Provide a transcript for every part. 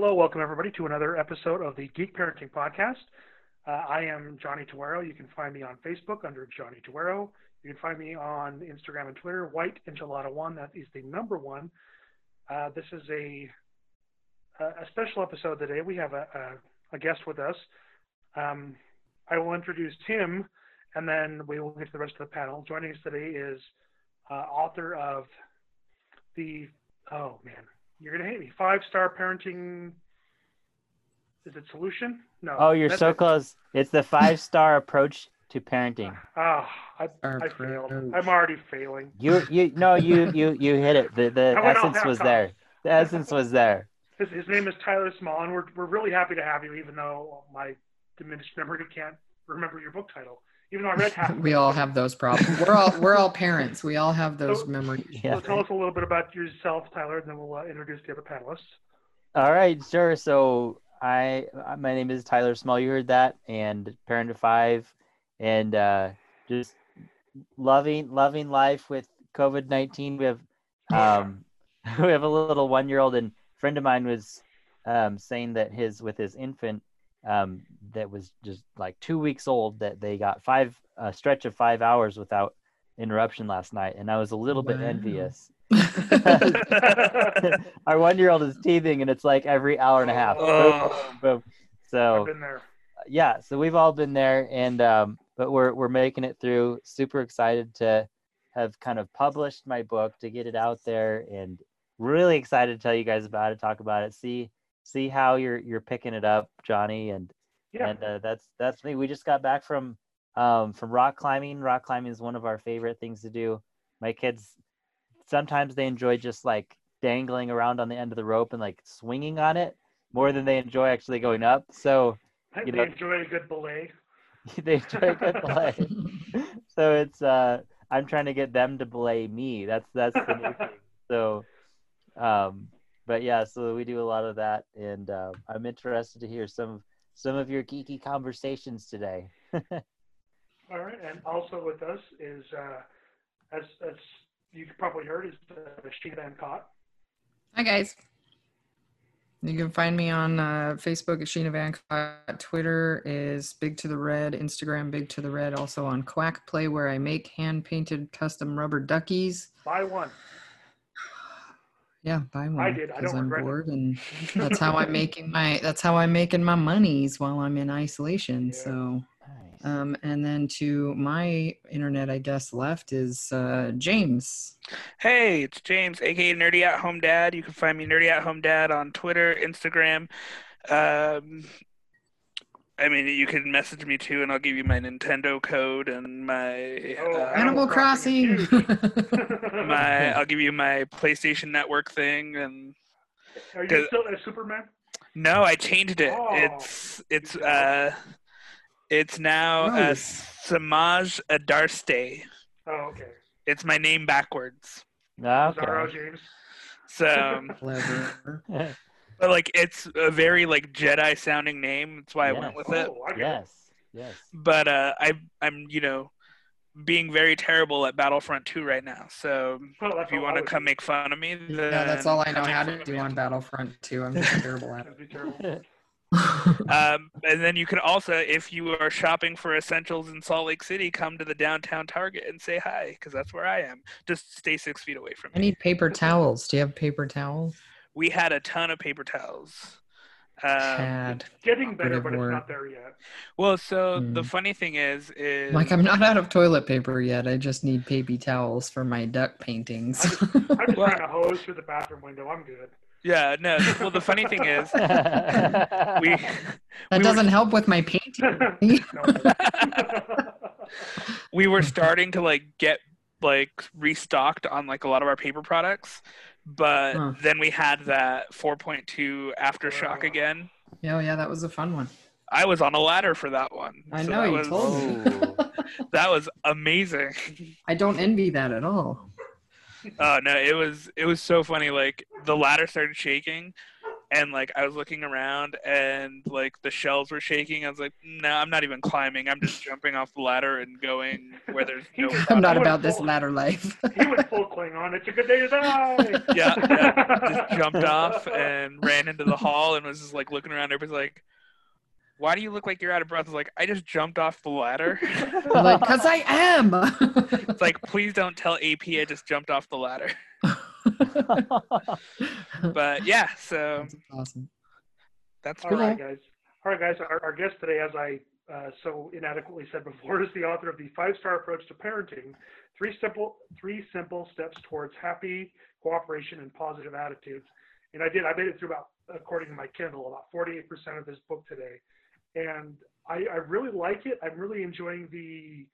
Hello, welcome everybody to another episode of the Geek Parenting Podcast. Uh, I am Johnny Tuero. You can find me on Facebook under Johnny Tuero. You can find me on Instagram and Twitter, White Enchilada One. That is the number one. Uh, this is a a special episode today. We have a, a, a guest with us. Um, I will introduce him, and then we will get to the rest of the panel. Joining us today is uh, author of the oh man, you're gonna hate me. Five star parenting. Is it solution? No. Oh, you're that's so it. close. It's the five star approach to parenting. Oh, I, Our I failed. approach. I'm already failing. You you no you you you hit it. The the I went off essence was cock. there. The essence was there. His, his name is Tyler Small, and we're we're really happy to have you, even though my diminished memory can't remember your book title. Even though I read half. we all have those problems. We're all we're all parents. We all have those So- memories. Yeah. So tell us a little bit about yourself, Tyler, and then we'll uh, introduce the other panelists. All right, sure. So I uh, my name is Tyler Small. You heard that, and parent of five, and uh, just loving loving life with COVID nineteen. We have um, we have a little one year old, and friend of mine was um, saying that his with his infant um, that was just like two weeks old that they got five a stretch of five hours without interruption last night, and I was a little bit envious. Our one year old is teething, and it's like every hour and a half. Boom, Oh. boom, boom. So I've been there. yeah, so we've all been there, and um, but we're we're making it through. Super excited to have kind of published my book to get it out there, and really excited to tell you guys about it, talk about it, see see how you're you're picking it up, Johnny, and Yeah. and uh, that's that's me. We just got back from um, from rock climbing. Rock climbing is one of our favorite things to do. My kids sometimes they enjoy just like dangling around on the end of the rope and like swinging on it more than they enjoy actually going up. So you they know- enjoy a good belay. they enjoy a good play. so it's uh I'm trying to get them to belay me. That's that's the new thing. So um but yeah, so we do a lot of that and uh, I'm interested to hear some of some of your geeky conversations today. All right, and also with us is, uh, as as you probably heard, is uh, Sheena Van Cott. Hi guys. You can find me on uh, Facebook at Sheena Van Cott. Twitter is Big to the Red. Instagram Big to the Red. Also on Quack Play where I make hand painted custom rubber duckies. Buy one. Yeah, buy one. did. I 'cause don't I'm regret it. bored, and that's how I'm making my. That's how I'm making my monies while I'm in isolation. Yeah. So, Nice. um, and then to my internet, I guess left is uh, James. Hey, it's James, aka Nerdy at Home Dad. You can find me Nerdy at Home Dad on Twitter, Instagram. Um, I mean, you can message me too, and I'll give you my Nintendo code and my Oh, uh, Animal Crossing. my. I'll give you my PlayStation Network thing, and Are you still a Superman? no, I changed it. Oh, it's it's uh, it's now uh, Nice. Samaj Adarste. Oh, okay. It's my name backwards. Zorro Okay. James. So. Clever. But like it's a very like Jedi sounding name. That's why I went with it. Oh, I it. yes. Yes. But uh, I I'm you know being very terrible at Battlefront 2 right now. So Well, if you want to come do. make fun of me, then yeah, that's all I know how to do on Battlefront 2. I'm just terrible at That'd be terrible. it. Um, and then you can also, if you are shopping for essentials in Salt Lake City, come to the downtown Target and say hi, because that's where I am. Just stay six feet away from me. I need paper towels. Do you have paper towels? We had a ton of paper towels. Um, Chad. Getting better, Operative but it's not there yet. well, so the Mm. funny thing is, is Like I'm not out of toilet paper yet. I just need baby towels for my duck paintings. I'm just Well- trying to hose through the bathroom window. I'm good. yeah, no. Well, the funny thing is, we that we doesn't help with my painting we were starting to like get like restocked on like a lot of our paper products, but Huh. then we had that 4.2 aftershock Wow. again. Yeah, oh, yeah, that was a fun one. I was on a ladder for that one. I So know you was, told me. Oh. That was amazing. I don't envy that at all. Oh no, it was it was so funny. Like the ladder started shaking, and like I was looking around, and like the shelves were shaking. I was like, no, I'm not even climbing. I'm just jumping off the ladder and going where there's no. I'm I'm not about this full- ladder life. he went full Klingon. It's a good day to die. yeah, yeah, just jumped off and ran into the hall and was just like looking around. Everybody's like, "Why do you look like you're out of breath?" I was like, "I just jumped off the ladder." I'm like, cause I am. it's like, please don't tell AP I just jumped off the ladder. But yeah, so That's awesome. that's All cool. right, guys. All right, guys. Our, our guest today, as I uh, so inadequately said before, is the author of the Five Star Approach to Parenting: Three Simple Three Simple Steps Towards Happy Cooperation and Positive Attitudes. And I did. I made it through about, according to my Kindle, about 48% of this book today, and I, I really like it. I'm really enjoying the,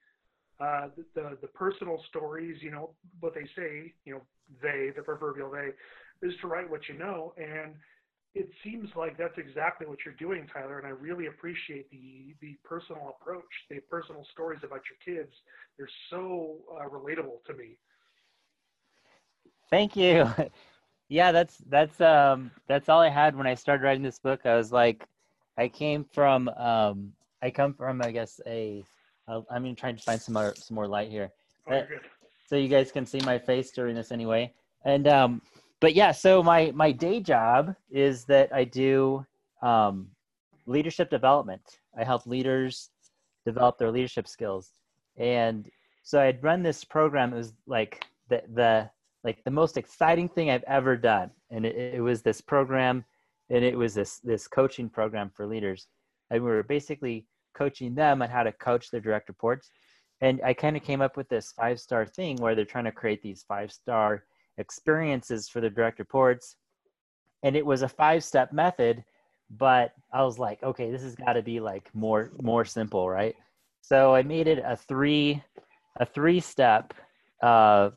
uh, the the personal stories. You know what they say. You know they, the proverbial they, is to write what you know and it seems like that's exactly what you're doing, Tyler, and I really appreciate the the personal approach, the personal stories about your kids. They're so uh, relatable to me. Thank you. Yeah, that's that's um that's all I had when I started writing this book. I was like, I came from um I come from I guess a I'll- I'm gonna try to find some more some more light here. Oh, so you guys can see my face during this anyway. And um, but yeah, so my my day job is that I do um, leadership development. I help leaders develop their leadership skills, and so I'd run this program. It was like the the like the most exciting thing I've ever done, and it, it was this program, and it was this this coaching program for leaders, and we were basically coaching them on how to coach their direct reports and I kind of came up with this five star thing where they're trying to create these five star experiences for their direct reports. And it was a five step method, but I was like, okay, this has got to be like more more simple, right? So I made it a three a three step uh,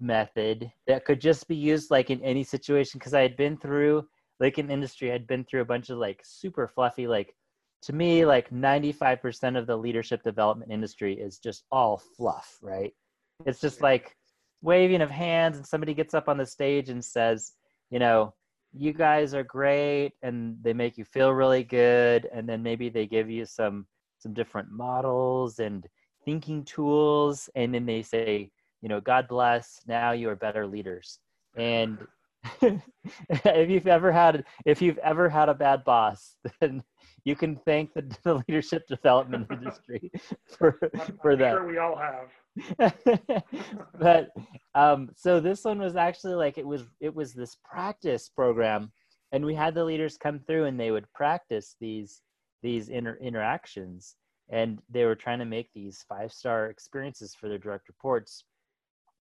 method that could just be used like in any situation because I had been through like in industry, I'd been through a bunch of like super fluffy like to me like 95% of the leadership development industry is just all fluff right? It's just like waving of hands and somebody gets up on the stage and says you know you guys are great and they make you feel really good and then maybe they give you some some different models and thinking tools and then they say you know god bless now you are better leaders. And if you've ever had if you've ever had a bad boss then you can thank the, the leadership development industry for I'm, for I'm that sure we all have. but um so this one was actually like it was it was this practice program and we had the leaders come through and they would practice these these inter- interactions and they were trying to make these five star experiences for their direct reports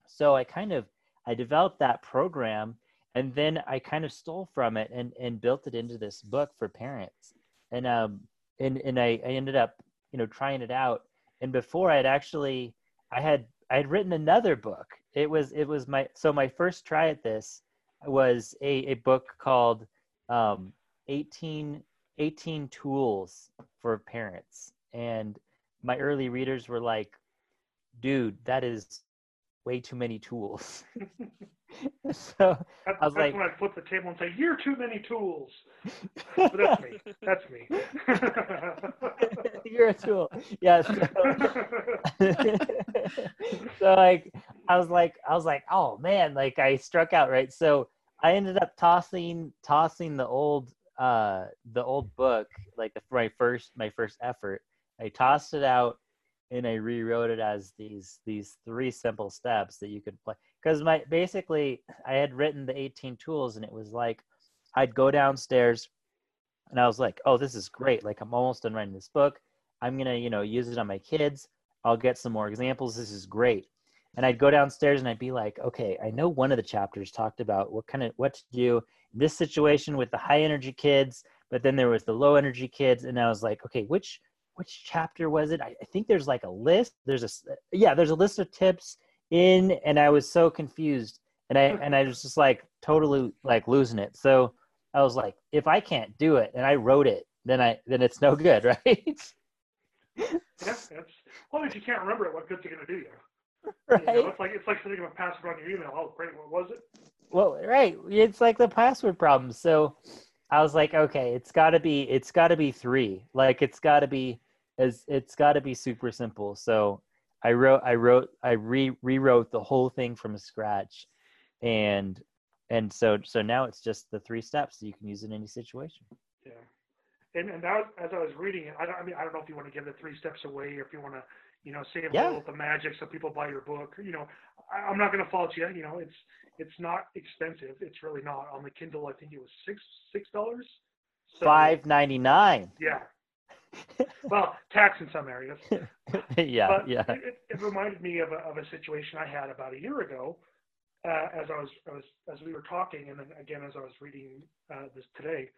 so i kind of i developed that program and then i kind of stole from it and and built it into this book for parents. And um and and i, I ended up you know trying it out. And before I had actually i had i had written another book. It was it was my so my first try at this was a, a book called um 18 18 tools for parents. And my early readers were like dude that is way too many tools so That, I was that's like- when I flip the table and say, "You're too many tools." But that's me. That's me. you're a tool yes so like i was like i was like oh man like i struck out right so i ended up tossing tossing the old uh the old book like the, my first my first effort i tossed it out and i rewrote it as these these three simple steps that you could play because my basically i had written the 18 tools and it was like i'd go downstairs and i was like oh this is great. Like i'm almost done writing this book. I'm gonna you know use it on my kids. I'll get some more examples. This is great. And i'd go downstairs and i'd be like okay i know one of the chapters talked about what kind of what to do in this situation with the high energy kids but then there was the low energy kids. And i was like okay which which chapter was it? I, I think there's like a list. There's a yeah, there's a list of tips in, and I was so confused, and I and I was just like totally like losing it. So I was like, if I can't do it, and I wrote it, then I then it's no good, right? Yeah, that's well. If you can't remember it, what good's it gonna do you? You right. know, it's like it's like setting a password on your email. Oh, great. What was it? Well, right. It's like the password problem. So I was like, okay, it's got to be it's got to be 3. Like it's got to be as it's got to be super simple. So I wrote I wrote I re rewrote the whole thing from scratch and and so so now it's just the three steps that you can use in any situation. Yeah. And and that, as I was reading it, I don't. I mean, I don't know if you want to give the three steps away, or if you want to, you know, save a little of the magic so people buy your book. You know, I, I'm not going to fault you. You know, it's it's not expensive. It's really not. On the Kindle, I think it was six six dollars. So, 599. Yeah. Well, tax in some areas. yeah, but yeah. It, it- reminded me of a, of a situation I had about a year ago, uh, as I was, I was as we were talking, and then again as I was reading uh, this today.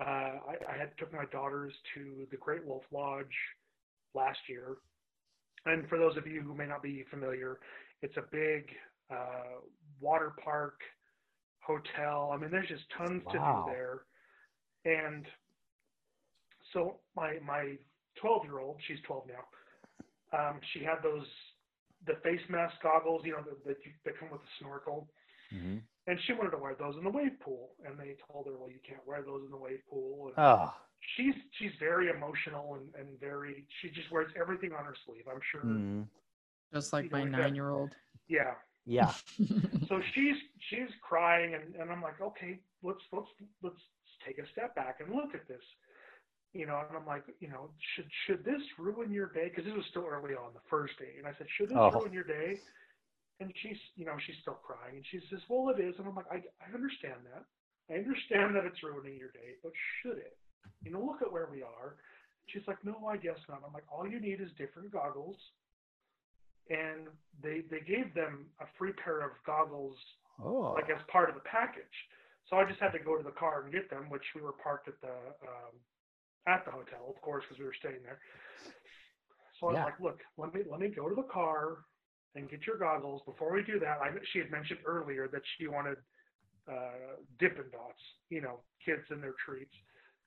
Uh, I, I had took my daughters to the Great Wolf Lodge last year, and for those of you who may not be familiar, it's a big uh, water park hotel. I mean, there's just tons Wow. to do there, and so my my 12 year old, she's 12 now. Um, she had those the face mask goggles, you know, that that, you, that come with the snorkel, hmm and she wanted to wear those in the wave pool. And they told her, well, you can't wear those in the wave pool. And Oh, she's she's very emotional and, and very she just wears everything on her sleeve. I'm sure. mm, Just like You my know, like that. nine year old. Yeah. yeah. So she's she's crying, and, and I'm like, okay, let's let's let's take a step back and look at this. You know, and I'm like, you know, should should this ruin your day? Because this was still early on the first day, and I said, should this Oh. ruin your day? And she's, you know, she's still crying, and she says, well, it is, and I'm like, I I understand that. I understand that it's ruining your day, but should it? You know, look at where we are. She's like, no, I guess not. I'm like, all you need is different goggles. And they they gave them a free pair of goggles Oh. like as part of the package. So I just had to go to the car and get them, which we were parked at the um, at the hotel, of course, because we were staying there. So I was Yeah. like, look, let me let me go to the car and get your goggles. Before we do that, I, she had mentioned earlier that she wanted uh, Dippin' Dots, you know, kids and their treats.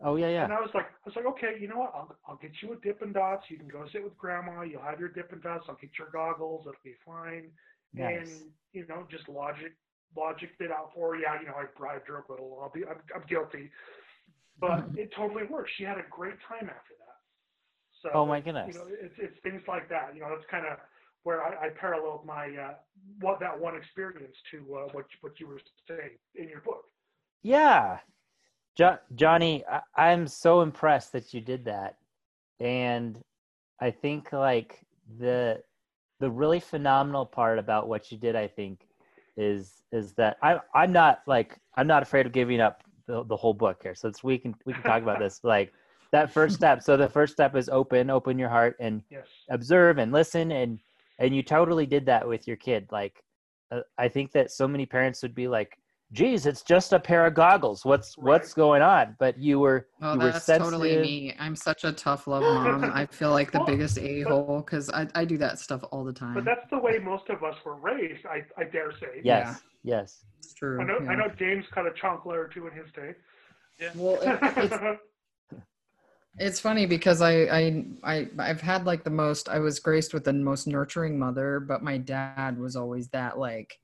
Oh yeah, yeah. And I was like, I was like, okay, you know what? I'll I'll get you a Dippin' Dots. You can go sit with Grandma. You'll have your Dippin' Dots. I'll get your goggles. It'll be fine. Nice. And you know, just logic logic it out for her. Yeah, you know, I bribed her a little. I'll be I'm, I'm guilty, but it totally worked. She had a great time after that. So Oh my goodness. you know, it's it's things like that. You know, that's kind of where I, I paralleled my uh, what that one experience to uh, what what you were saying in your book. Yeah. Jo- Johnny, I- I'm so impressed that you did that. And I think like the the really phenomenal part about what you did, I think, is is that I I'm not like I'm not afraid of giving up the, the whole book here. So it's we can we can talk about this. Like that first step. So the first step is open, open your heart and Yes. observe and listen and and you totally did that with your kid like uh, i think that so many parents would be like geez it's just a pair of goggles what's what's going on but you were Oh, you were that's sensitive totally me. I'm such a tough love mom. I feel like the Well, biggest a hole because I, I do that stuff all the time. But that's the way most of us were raised. I I dare say. yes yes It's true. I know I know James cut a chonkler or two in his day. Yeah. Well, it, it's It's funny because I, I I I've had like the most I was graced with the most nurturing mother, but my dad was always that like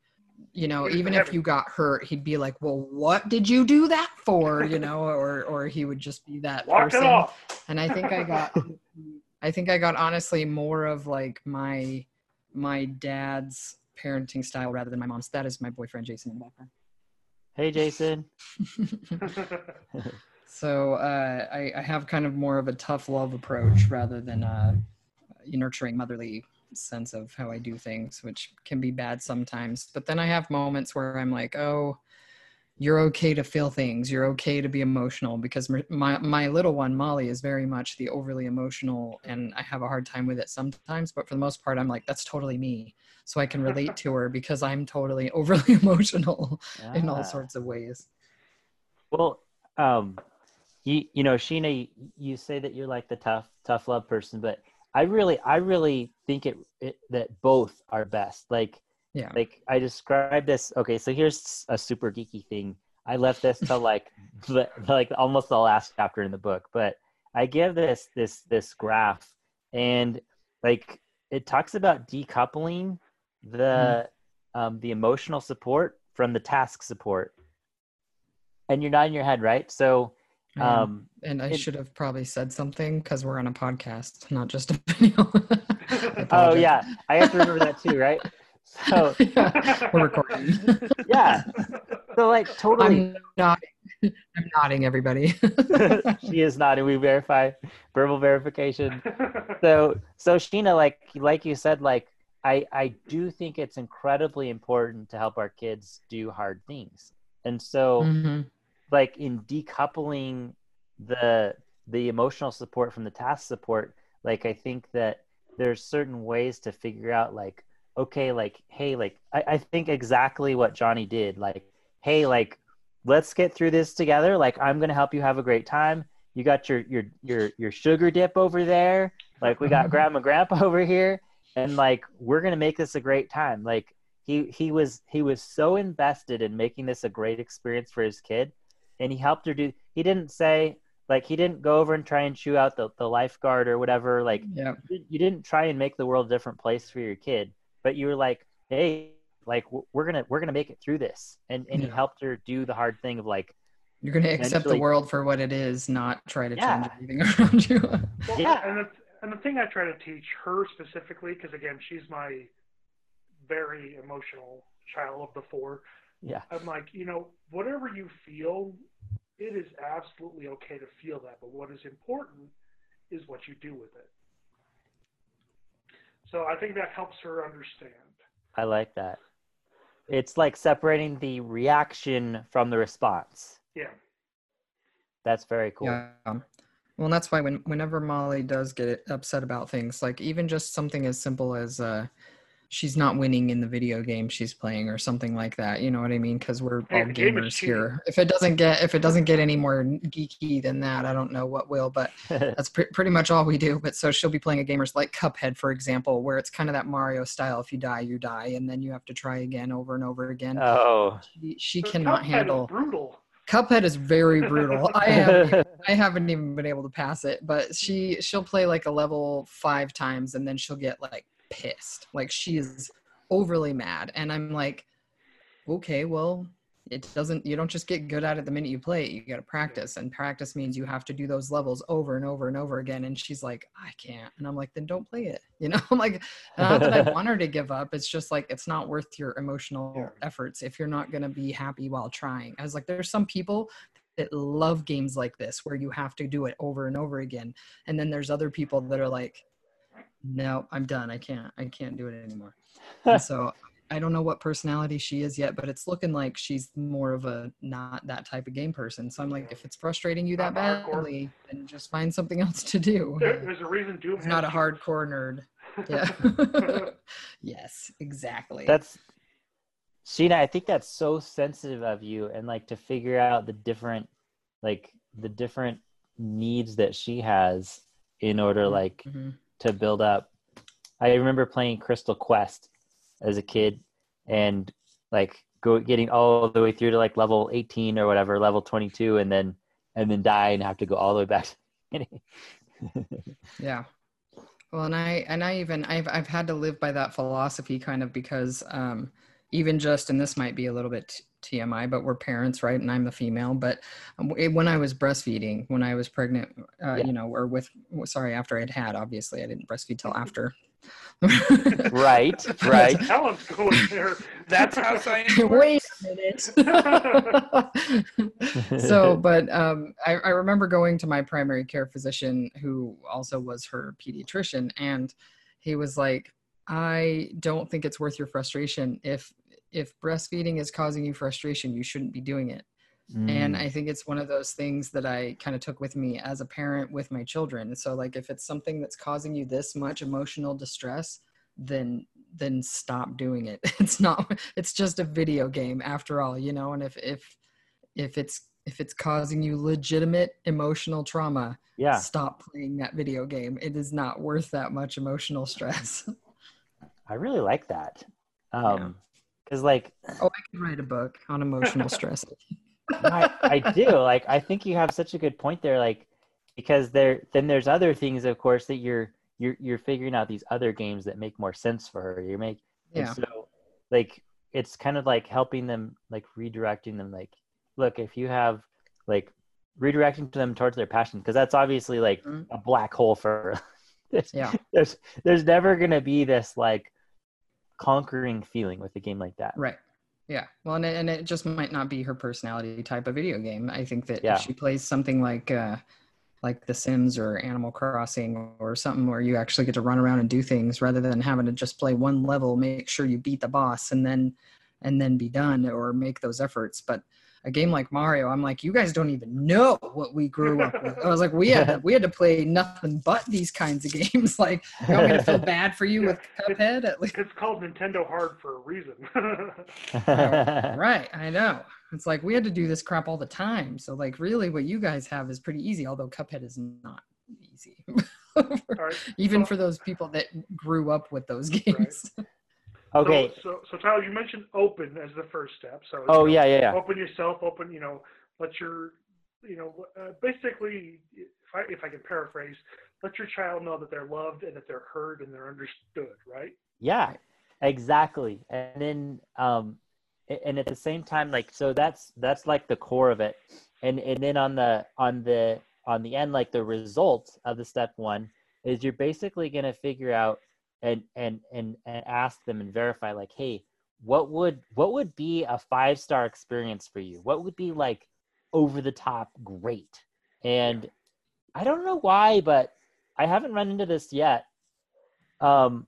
you know, He even if you got hurt, he'd be like, "Well, what did you do that for?" you know, or or he would just be that Walk person. it off. And I think I got I think I got honestly more of like my my dad's parenting style rather than my mom's. That is my boyfriend Jason in the background. hey jason So uh, I, I have kind of more of a tough love approach rather than a nurturing motherly sense of how I do things, which can be bad sometimes. But then I have moments where I'm like, oh, you're okay to feel things. You're okay to be emotional because my my little one Molly is very much the overly emotional, and I have a hard time with it sometimes. But for the most part, I'm like, that's totally me. So I can relate to her because I'm totally overly emotional in Ah. all sorts of ways. well um you you know sheena you say that you're like the tough tough love person but i really i really think it, it that both are best like Yeah. like i described this okay so here's a super geeky thing. I left this to like the, like almost the last chapter in the book but i give this this this graph and like it talks about decoupling the um the emotional support from the task support. And you're nodding your head right? So Um, um and I it- should have probably said something because we're on a podcast, not just a video. Oh yeah. i have to remember that too right so Yeah, we're recording. yeah so like totally I'm nodding. I'm nodding, everybody. she is nodding. we verify verbal verification so so sheena like like you said like i i do think it's incredibly important to help our kids do hard things and so Mhm. like in decoupling the the emotional support from the task support like i think that there's certain ways to figure out like okay like hey like i, I think exactly what johnny did. Like hey like let's get through this together. Like i'm gonna help you have a great time. You got your your your your sugar dip over there. Like we got grandma grandpa over here. And like we're gonna make this a great time. Like he he was he was so invested in making this a great experience for his kid. And he helped her do he didn't say like he didn't go over and try and chew out the, the lifeguard or whatever. Like Yeah. you didn't try and make the world a different place for your kid but you were like hey like we're gonna we're gonna make it through this and and he Yeah. helped her do the hard thing of like You're going to accept the world for what it is, not try to Yeah. change everything around you. Well, Yeah. and the, and the thing I try to teach her specifically, because again, she's my very emotional child of the four. yeah I'm like, you know, whatever you feel, it is absolutely okay to feel that, but what is important is what you do with it. So I think that helps her understand. i like that it's like separating the reaction from the response Yeah. that's very cool Yeah. Well, and that's why when whenever Molly does get upset about things, like even just something as simple as uh, she's not winning in the video game she's playing or something like that, you know what I mean? Because we're Hey, all the game gamers here. If it doesn't get if it doesn't get any more geeky than that, I don't know what will. But that's pre- pretty much all we do. But so she'll be playing a gamers like Cuphead, for example, where it's kind of that Mario style. If you die, you die, and then you have to try again over and over again. oh she, she But cannot Cuphead handle. brutal. Cuphead is very brutal. I have I haven't even been able to pass it, but she she'll play like a level five times and then she'll get like pissed. Like she is overly mad. And I'm like, okay, well, it doesn't you don't just get good at it the minute you play it. You gotta practice. And practice means you have to do those levels over and over and over again. And she's like, I can't. And I'm like, then don't play it. You know, I'm like, not that I want her to give up. It's just like it's not worth your emotional Yeah. efforts if you're not gonna be happy while trying. I was like, there's some people that love games like this where you have to do it over and over again and then there's other people that are like no i'm done. I can't i can't do it anymore. And so i don't know what personality she is yet but it's looking like she's more of a not that type of game person. So i'm like if it's frustrating you that Not hardcore. badly then just find something else to do. There, there's a reason Doom it's not a hardcore nerd. Yeah. Yes exactly. That's Sheena, I think that's so sensitive of you and like to figure out the different like the different needs that she has in order like Mhm. To build up. I remember playing Crystal Quest as a kid and like go getting all the way through to like level 18 or whatever, level 22 and then and then die and have to go all the way back. Yeah. Well, and I and I even I've I've had to live by that philosophy kind of because um even just and this might be a little bit TMI, but we're parents, right? And I'm the female. But um, when I was breastfeeding, when I was pregnant, uh, Yeah. you know, or with sorry, after I'd had, obviously I didn't breastfeed till after. right, right. Helen's going there. That's how science Wait a minute. so, but um, I, I remember going to my primary care physician, who also was her pediatrician, and he was like, "I don't think it's worth your frustration. If if breastfeeding is causing you frustration, you shouldn't be doing it." and Mm. i think it's one of those things that i kind of took with me as a parent with my children so like if it's something that's causing you this much emotional distress then then stop doing it it's not it's just a video game after all you know and if if if it's if it's causing you legitimate emotional trauma, Yeah. stop playing that video game. It is not worth that much emotional stress. I really like that. Yeah. Um, because like oh, I could write a book on emotional stress. I, I do like I think you have such a good point there like because there then there's other things of course that you're you're you're figuring out these other games that make more sense for her you make and Yeah. so like it's kind of like helping them like redirecting them like look if you have like redirecting to them towards their passion because that's obviously like Mhm. a black hole for there's, Yeah. there's there's never gonna be this like conquering feeling with a game like that Right. Yeah. Well, and it, and it just might not be her personality type of video game. I think that Yeah. if she plays something like uh, like The Sims or Animal Crossing or something where you actually get to run around and do things rather than having to just play one level, make sure you beat the boss and then and then be done or make those efforts. But a game like Mario, I'm like, you guys don't even know what we grew up with. I was like, we had to, we had to play nothing but these kinds of games. Like, you want me to feel bad for you with Cuphead at least? It's called Nintendo Hard for a reason. Right, I know. It's like we had to do this crap all the time. So like really what you guys have is pretty easy, although Cuphead is not easy. All right. Even so- for those people that grew up with those games. Okay So, so, so Tyler, you mentioned open as the first step. So. oh you know, yeah yeah yeah Open yourself. Open. You know, let your, you know, uh, basically, if I if I can paraphrase, let your child know that they're loved and that they're heard and they're understood. Right. Yeah, exactly. And then um and at the same time like so that's that's like the core of it. And and then on the on the on the end like the result of the step 1 is you're basically going to figure out and and and and ask them and verify like hey, what would what would be a 5-star experience for you? What would be like over the top great? And I don't know why but I haven't run into this yet. Um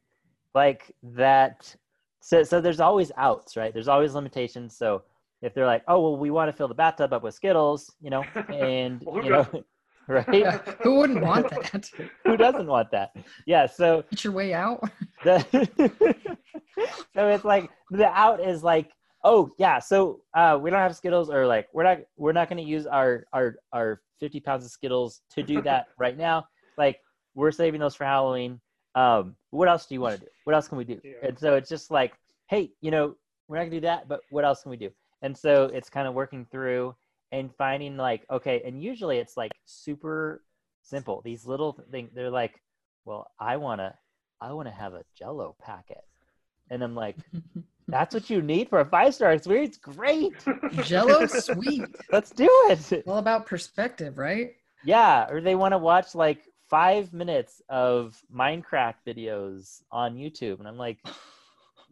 like that so so there's always outs right there's always limitations so if they're like oh well we want to fill the bathtub up with skittles you know and Well, you know? right? Who wouldn't want that? who doesn't want that? Yeah so Get your way out. the so it's like the out is like oh yeah so uh we don't have skittles or like we're not we're not going to use our our our 50 pounds of skittles to do that right now. Like we're saving those for halloween. Um what else do you want to do? What else can we do? Yeah. and so it's just like hey you know we're not gonna do that but what else can we do? And so it's kind of working through and finding like okay and usually it's like super simple. These little things they're like well i want to i want to have a jello packet. And i'm like that's what you need for a five star experience? Great. Jello sweet. let's do it. All about perspective, right? yeah or they want to watch like five minutes of minecraft videos on youtube. And i'm like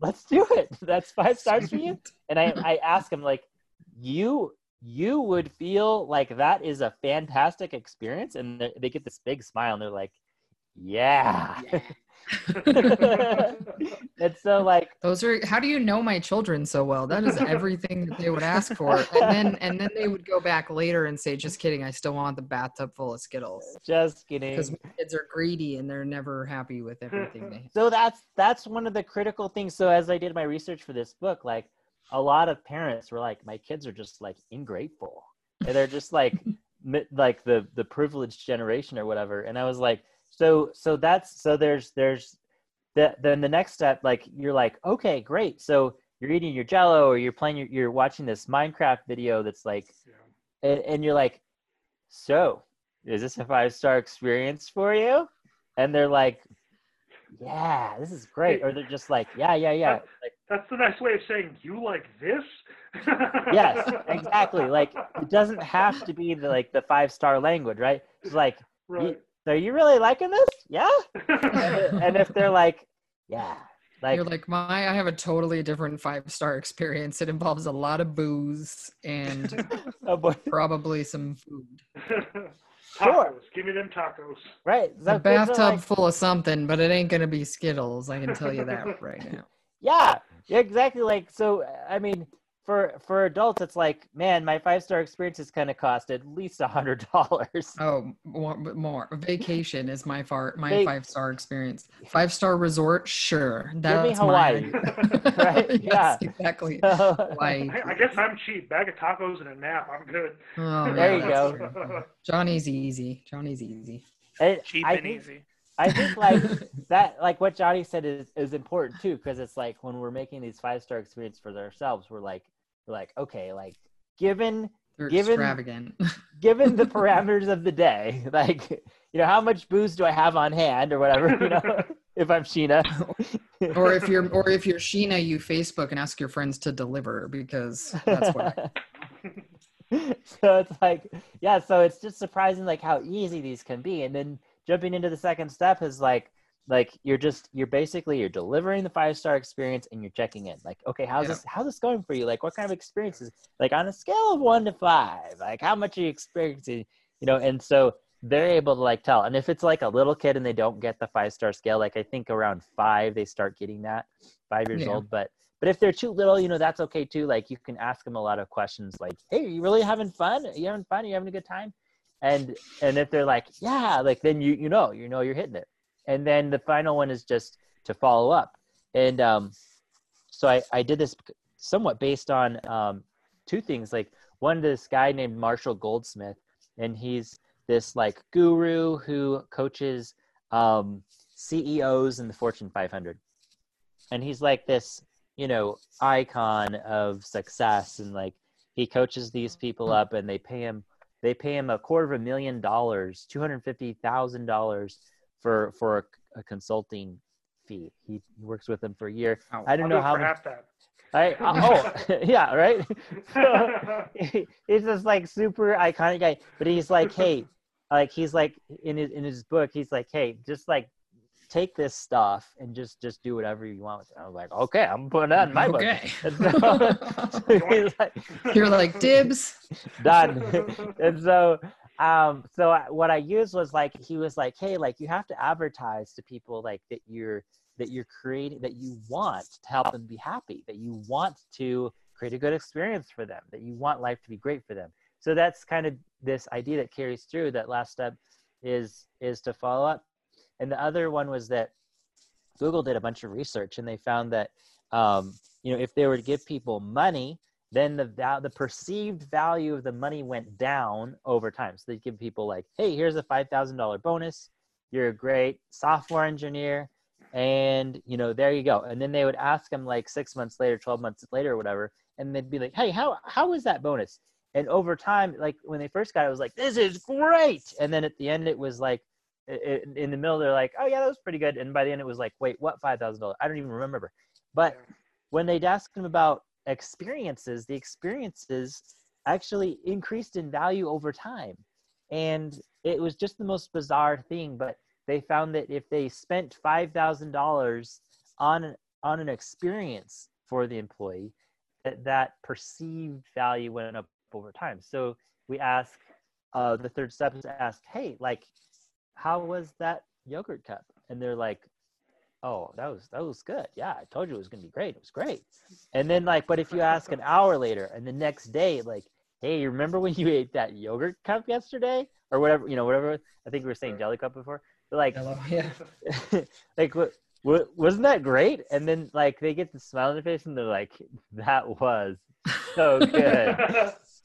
let's do it. That's five stars for you? And I, I ask him like you you would feel like that is a fantastic experience and they, they get this big smile and they're like yeah, and so like Those are how do you know my children so well? That is everything that they would ask for. And then and then they would go back later and say, just kidding, I still want the bathtub full of Skittles. just kidding Because kids are greedy and they're never happy with everything they so that's that's one of the critical things so as i did my research for this book like a lot of parents were like my kids are just like ingrateful. And they're just like mi- like the the privileged generation or whatever. And i was like so so that's so there's there's the, then the next step like you're like okay great. So you're eating your jello or you're playing your, you're watching this minecraft video that's like Yeah. and, and you're like so is this a five star experience for you? And they're like yeah this is great. Or they're just like yeah yeah yeah. Like That's the nice way of saying you like this. yes exactly like it doesn't have to be the like the five star language right it's like Right. so you really liking this yeah and, and if they're like yeah like, You're like, my I have a totally different five star experience. It involves a lot of booze and oh boy probably some food. tacos. Give me them tacos. right The A bathtub like, full of something, but it ain't gonna be Skittles. I can tell you that right now. yeah yeah, exactly like so i mean for for adults, it's like, man, my five star experience is going to cost at least a hundred dollars. Oh, more, more. Vacation is my far my Vac- five star experience. Five star resort, sure. Give That's me Hawaii, my right? yes, Yeah. exactly. So- Hawaii. I, I guess I'm cheap. Bag of tacos and a nap. I'm good. Oh, There yeah, you go. true. Johnny's easy. Johnny's easy. And Cheap I and think- easy. I think like that, like what Johnny said is is important too, because it's like when we're making these five star experience for ourselves, we're like, we're like, okay, like given They're Given- extravagant. given the parameters of the day, like you know, how much booze do I have on hand or whatever, you know, if I'm Sheena. or if you're or if you're Sheena, you Facebook and ask your friends to deliver because that's what so it's like yeah so it's just surprising like how easy these can be and then jumping into the second step is like like you're just you're basically you're delivering the five star experience and you're checking in like okay how's Yeah. this how's this going for you like what kind of experiences like on a scale of one to five like how much are you experiencing you know and so they're able to like tell and if it's like a little kid and they don't get the five star scale like i think around five they start getting that five years Yeah. old but but if they're too little, you know, that's okay too. Like you can ask them a lot of questions like, Hey, are you really having fun? Are you having fun? Are you having a good time? And and if they're like, Yeah, like then you you know, you know you're hitting it. And then the final one is just to follow up. And um so I, I did this somewhat based on um two things. Like one this guy named Marshall Goldsmith, and he's this like guru who coaches um CEOs in the Fortune 500. And he's like this you know icon of success and like he coaches these people up and they pay him they pay him a quarter of a million dollars two hundred fifty thousand dollars for for a, a consulting fee he works with them for a year Wow. i don't I'll know how much half that. I, uh, oh yeah right so he's this like super iconic guy but he's like hey like he's like in his in his book he's like hey just like take this stuff and just just do whatever you want with it. I was like, okay, I'm putting that in my book. okay. And so, so like, You're like dibs. done. and so, um, so I, what I used was like he was like, hey, like you have to advertise to people like that you're that you're creating that you want to help them be happy, that you want to create a good experience for them, that you want life to be great for them. So that's kind of this idea that carries through. That last step is is to follow up and the other one was that Google did a bunch of research and they found that um, you know if they were to give people money, then the val- the perceived value of the money went down over time. So they'd give people like, hey, here's a five thousand dollar bonus. You're a great software engineer, and you know there you go. And then they would ask them like six months later, twelve months later, or whatever, and they'd be like, hey, how how was that bonus? And over time, like when they first got it, it was like, this is great. And then at the end, it was like, in the middle, they're like, oh yeah, that was pretty good. And by the end, it was like, wait, what five thousand dollars? I don't even remember. But when they'd ask them about experiences, the experiences actually increased in value over time. And it was just the most bizarre thing. But they found that if they spent five thousand dollars on on an experience for the employee, that that perceived value went up over time. So we ask, uh, the third step is to ask, hey, like, how was that yogurt cup? And they're like, oh, that was that was good. Yeah, I told you it was gonna be great. It was great. And then like, but if you ask an hour later and the next day, like, hey, you remember when you ate that yogurt cup yesterday or whatever, you know, whatever. I think we were saying jelly cup before. But like, Hello. Yeah. like what, what wasn't that great? And then like they get the smile on their face and they're like, that was so good.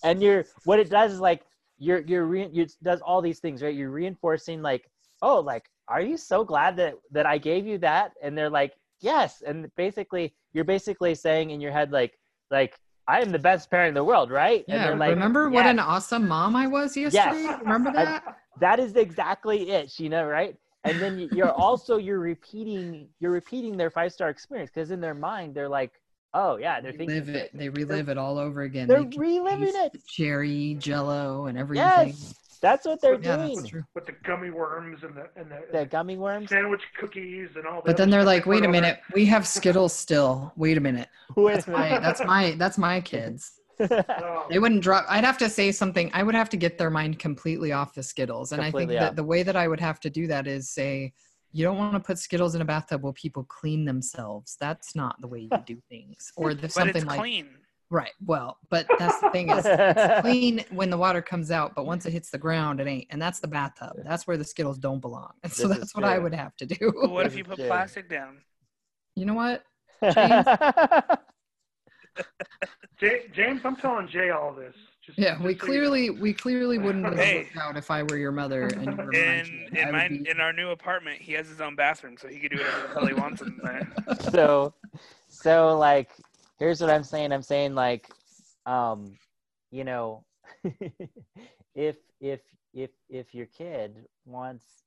and you're what it does is like you're you're re- it does all these things right. You're reinforcing like, oh, like are you so glad that that I gave you that? And they're like, yes. And basically, you're basically saying in your head like like I am the best parent in the world, right? and Yeah. they're like, Remember what an awesome mom I was yesterday? Yes. Remember And that? that is exactly it sheena right and then you're also you're repeating you're repeating their five star experience because in their mind they're like oh yeah they're thinking Relive it. They relive it all over again. they're They reliving it Cherry, Jello, and everything. yes that's what they're Yeah, doing that's true. With the gummy worms and the and the, the gummy worms sandwich cookies and all that. But then they're like, wait a minute, we have Skittles still. Wait a minute. Wait That's my that's my that's my kids. Oh, They wouldn't drop I'd have to say something. I would have to get their mind completely off the Skittles. And Completely I think off. that the way that I would have to do that is say, you don't want to put Skittles in a bathtub while people clean themselves. That's not the way you do things. Or the, But something it's like clean. Right. Well, but that's the thing is it's clean when the water comes out, but once it hits the ground, it ain't. And that's the bathtub. That's where the Skittles don't belong. And so This that's what I would have to do. But what if you put true. plastic down? You know what? Jay, James, I'm telling Jay all this. Just, Yeah, just we so you know. clearly we clearly wouldn't have Hey. worked out if I were your mother and you were In in my be- in our new apartment, he has his own bathroom, so he can do whatever the hell he wants in there. so so like here's what i'm saying i'm saying like um you know if if if if your kid wants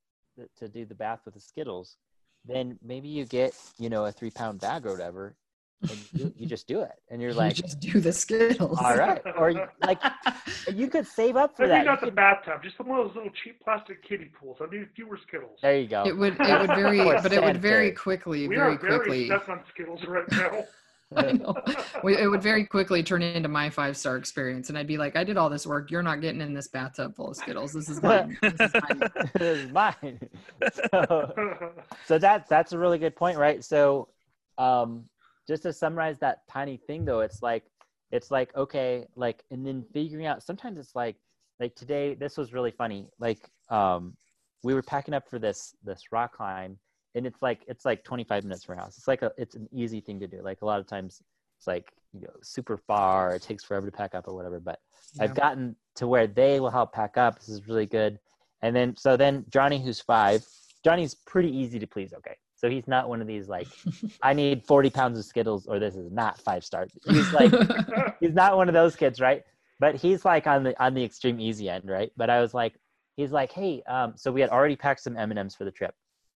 to do the bath with the skittles then maybe you get you know a three pound bag or whatever and you, you just do it and you're You like just do the Skittles. all right or you- like you could save up for Maybe that You not the could- bathtub, just one of those little cheap plastic kiddie pools. I need fewer Skittles. there you go It would it would very but it would very scented. quickly, we very are very quickly stuck on Skittles right now. I know. We- It would very quickly turn into my five star experience, and I'd be like, "I did all this work. You're not getting in this bathtub full of Skittles. This is mine. This is mine." this is mine so, so that that's a really good point right so um just to summarize that tiny thing though it's like it's like okay like and then figuring out sometimes it's like like today this was really funny like um we were packing up for this this rock climb and it's like it's like 25 minutes from our house it's like a it's an easy thing to do like a lot of times it's like you know super far it takes forever to pack up or whatever but I've gotten to where they will help pack up. This is really good. And then so then Johnny, who's five, Johnny's pretty easy to please. Okay, so he's not one of these like I need forty pounds of Skittles or this is not five stars. He's like he's not one of those kids, right? But he's like on the on the extreme easy end, right? But I was like, he's like, hey, um, so we had already packed some M and M's for the trip,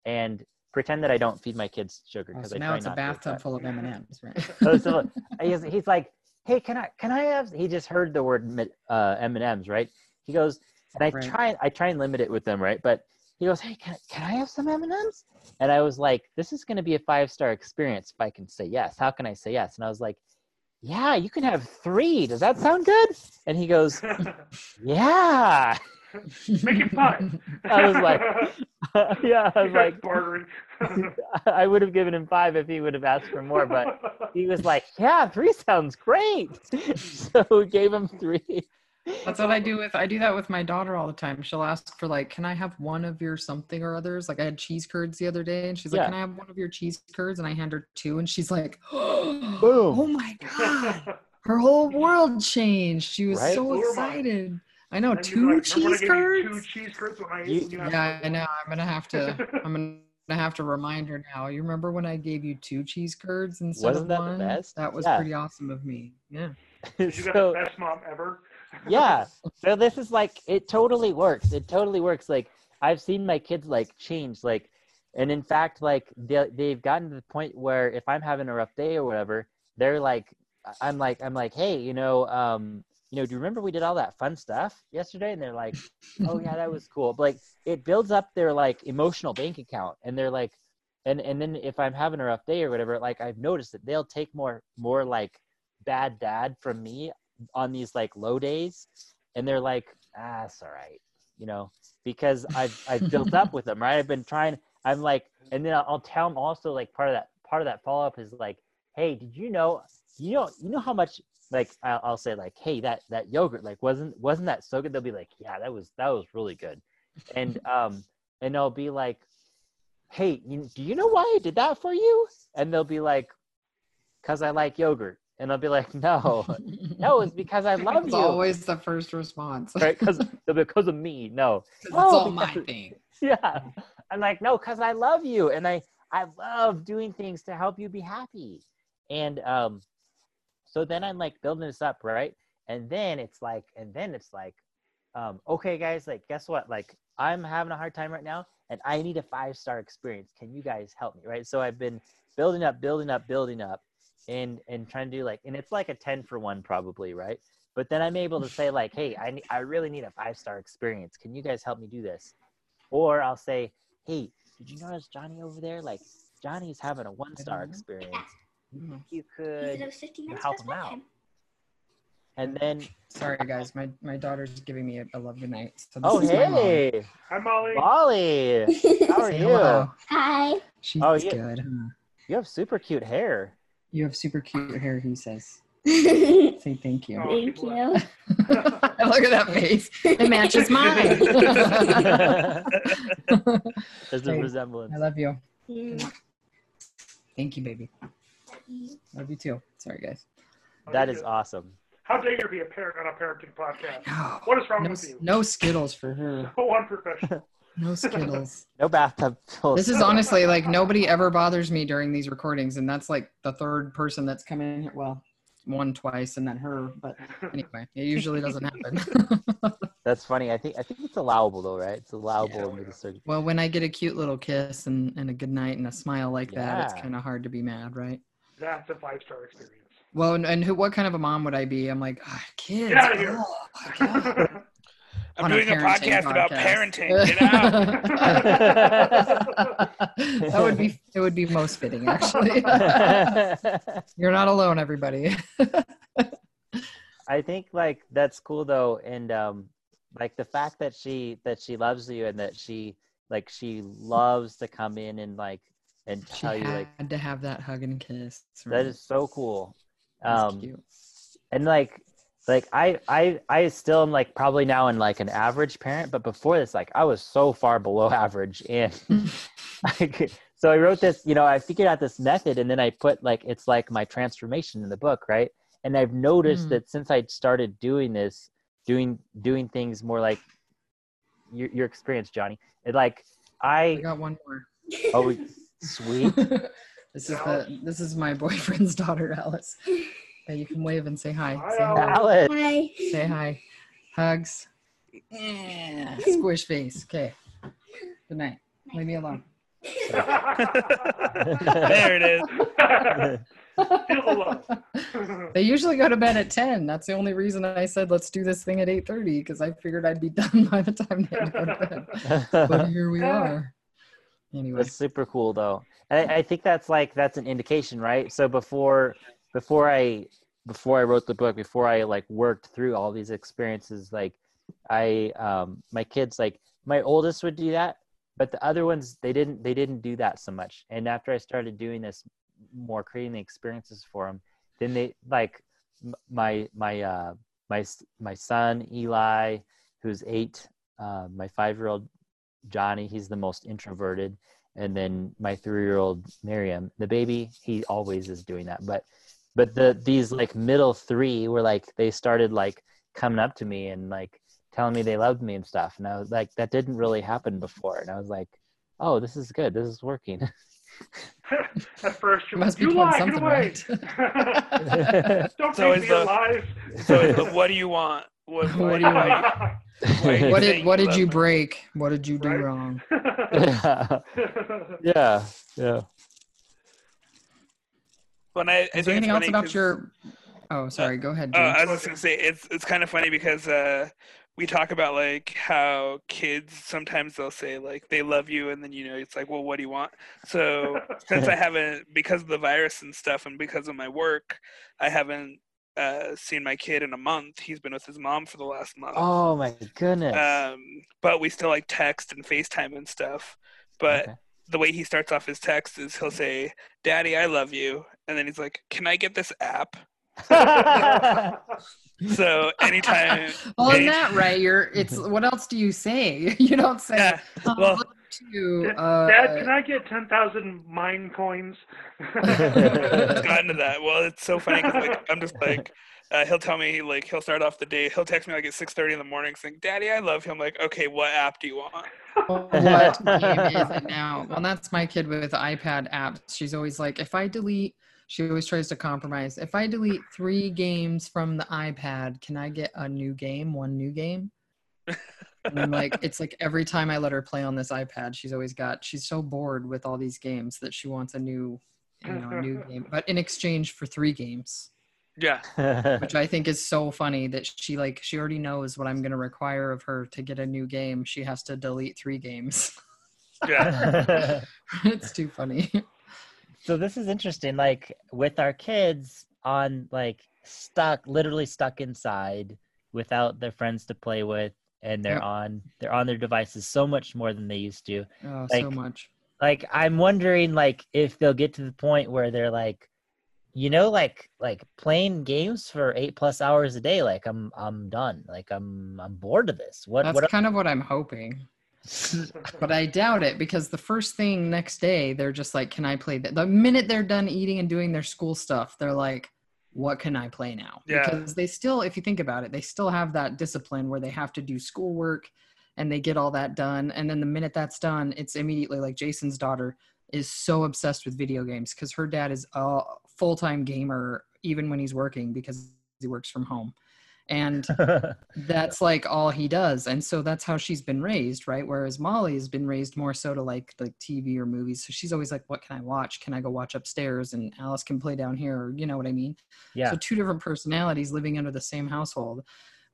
and pretend that I don't feed my kids sugar Oh, because so I now it's a to, bathtub full of M and M's, right? so, so he's, he's like, hey, can I can I have? He just heard the word uh, M and M's, right? He goes, and I Right. try I try and limit it with them, right? But he goes, hey, can can I have some M and I was like, this is going to be a five star experience if I can say yes. How can I say yes? And I was like, yeah, you can have three. Does that sound good? And he goes, yeah. Make it five. I was like, yeah, I was like, bartering. I would have given him five if he would have asked for more, but he was like, "Yeah, three sounds great." so we gave him three. That's what I do with I do that with my daughter all the time. She'll ask for like, "Can I have one of your something or others?" Like I had cheese curds the other day, and she's like, Yeah. "Can I have one of your cheese curds?" And I hand her two, and she's like, "Oh Boom. my god!" Her whole world changed. She was Right? so Blew excited. I know And you'd be two like, "Remember when I cheese curds. Two cheese curds when I You- you Yeah, I know. I'm gonna have to. I'm gonna have to remind her now. You remember when I gave you two cheese curds instead Wasn't of that the one? best? That was Yeah. pretty awesome of me. Yeah. You got so the best mom ever. Yeah, so this is like it totally works. It totally works. Like I've seen my kids like change. Like, and in fact, like they they've gotten to the point where if I'm having a rough day or whatever, they're like, I'm like, I'm like, hey, you know, um, you know, do you remember we did all that fun stuff yesterday? And they're like, oh yeah, that was cool. But like, it builds up their like emotional bank account, and they're like, and and then if I'm having a rough day or whatever, like I've noticed that they'll take more more like bad dad from me on these like low days, and they're like, ah, it's all right, you know, because I've I've built up with them, right? I've been trying. I'm like, and then I'll, tell them also like part of that part of that follow up is like, hey, did you know? You know, you know how much like I'll, I'll say like, hey, that that yogurt like wasn't wasn't that so good? They'll be like, yeah, that was that was really good, and um, and i'll be like, hey, you, do you know why I did that for you? And they'll be like, cause I like yogurt, and I'll be like, no, no, it's because I love It's you, always the first response. right? Because because of me, No. it's Oh, all my thing. yeah. I'm like, no, because I love you and I I love doing things to help you be happy. And um so then I'm like building this up, right? And then it's like, and then it's like, um, okay, guys, like guess what? Like I'm having a hard time right now and I need a five star experience. Can you guys help me? Right. So I've been building up, building up, building up and and trying to do like and it's like a 10 for one probably, right? But then I'm able to say like, hey, I ne- I really need a five star experience. Can you guys help me do this? Or I'll say, hey, did you notice Johnny over there? Like Johnny's having a one star experience. You Mm. you He said it could you help past him out? and then Sorry, guys. My my daughter's giving me a, a love good night. So oh is my mom. hey Hi, Molly. Molly how are you hello. Hi. She's Oh, yeah. good. huh? you have super cute hair You have super cute hair, he says. Say thank you. Oh, Thank you. Look at that face. It matches mine. There's a Hey, resemblance. I love you. Mm. Thank you, baby. Love you too. Sorry, guys. That is awesome. How dare you be a parent on a parenting podcast? No, What is wrong no, with you? no Skittles for her. So unprofessional. No Skittles. No bathtub. pills. This is honestly like nobody ever bothers me during these recordings, and that's like the third person that's come in here. Well, one twice and then her, but anyway, it usually doesn't happen. That's funny. I think I think it's allowable though, right? It's allowable Yeah. under the circuit. well, when I get a cute little kiss and, and a good night and a smile like that, it's kind of hard to be mad, right? That's a five star experience. Well, and, and who? What kind of a mom would I be? I'm like, ah, kids. Get outta here." oh, God." I'm On doing a, parenting podcast, about parenting. Get out. that would be it would be most fitting actually. You're not alone, everybody. I think like that's cool though, and um, like the fact that she that she loves you and that she like she loves to come in and like and She tell you had like to have that hug and kiss. that is so cool. That's Um, cute. and like like I I I still am like probably now in like an average parent, but before this like I was so far below average and like, so I wrote this, you know, I figured out this method and then I put like it's like my transformation in the book, right? And I've noticed Mm. that since I started doing this, doing doing things more like your your experience, Johnny. It like I I got one more. oh sweet. this is the this is my boyfriend's daughter, Alice. Yeah, you can wave and say hi. Hi, say hi. Alice. Hi. Say hi. Hugs. Squish face. Okay. Good night. Leave me alone. there it is. Feel the love. They usually go to bed at 10. That's the only reason I said let's do this thing at 8:30 because I figured I'd be done by the time they had to go to bed. But here we are. Anyway. That's super cool though. I, I think that's like that's an indication, right? So before before I before I wrote the book, before I like worked through all these experiences, like I um my kids like my oldest would do that, but the other ones they didn't they didn't do that so much. And after I started doing this more creating the experiences for them, then they like my my uh my my son Eli, who's eight, uh, my five year old Johnny, he's the most introverted, and then my three year old Miriam, the baby, he always is doing that. But but the these like middle three were like they started like coming up to me and like telling me they loved me and stuff, and I was like that didn't really happen before, and I was like, oh, this is good, this is working. At first, you Must be you doing lie, get something away. right. Don't So take is me the- alive. So it's the what do you want? What, What do you want? why What did what did you break? What did you do Right? wrong? yeah, yeah, yeah. When I, I Is think there anything else about your Oh, sorry. Go ahead, Uh, I was just gonna say it's it's kind of funny because uh, we talk about like how kids sometimes they'll say like they love you and then you know it's like well what do you want? So since I haven't because of the virus and stuff and because of my work, I haven't uh, seen my kid in a month. He's been with his mom for the last month. Oh my goodness. Um, but we still like text and FaceTime and stuff. But Okay. the way he starts off his text is he'll say, "Daddy, I love you," and then he's like, "Can I get this app?" So anytime, well, any- isn't that right? You're. It's. What else do you say? You don't say. yeah, "Oh, well- to, uh, Dad, can I get 10,000 Minecoins? it's gotten to that. Well, it's so funny 'cause, like I'm just like. Uh, he'll tell me like he'll start off the day. He'll text me like at six thirty in the morning, saying, "Daddy, I love you." I'm like, "Okay, what app do you want?" what game is it now? Well, that's my kid with iPad apps. She's always like, if I delete, she always tries to compromise. If I delete three games from the iPad, can I get a new game? One new game? And I'm like, it's like every time I let her play on this iPad, she's always got. She's so bored with all these games that she wants a new, you know, a new mm-hmm. game. But in exchange for three games, Yeah, which I think is so funny that she like she already knows what I'm gonna require of her to get a new game. She has to delete three games. yeah. it's too funny. So this is interesting like with our kids on like stuck literally stuck inside without their friends to play with and they're Yep. on they're on their devices so much more than they used to Oh, so much. like i'm wondering like if they'll get to the point where they're like you know, like like playing games for eight plus hours a day, like I'm I'm done. Like I'm I'm bored of this. What That's what kind of what I'm hoping. But I doubt it because the first thing next day they're just like, "Can I play that?" The minute they're done eating and doing their school stuff, they're like, "What can I play now?" Yeah. Because they still, if you think about it, they still have that discipline where they have to do schoolwork and they get all that done, and then the minute that's done, it's immediately like Jason's daughter is so obsessed with video games because her dad is a full time gamer even when he's working because he works from home. And that's like all he does and so that's how she's been raised right? Whereas molly has been raised more so to like like tv or movies so she's always like what can i watch? Can i go watch upstairs and alice can play down here or you know what i mean? Yeah. so two different personalities living under the same household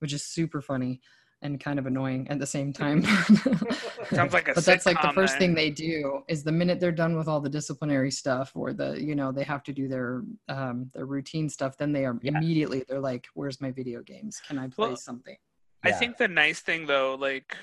which is super funny and kind of annoying at the same time Sounds like a but that's like the first then. thing they do is the minute they're done with all the disciplinary stuff or the you know they have to do their um their routine stuff then they are Yeah. immediately they're like where's my video games can i play Well, something I Yeah. think the nice thing though, like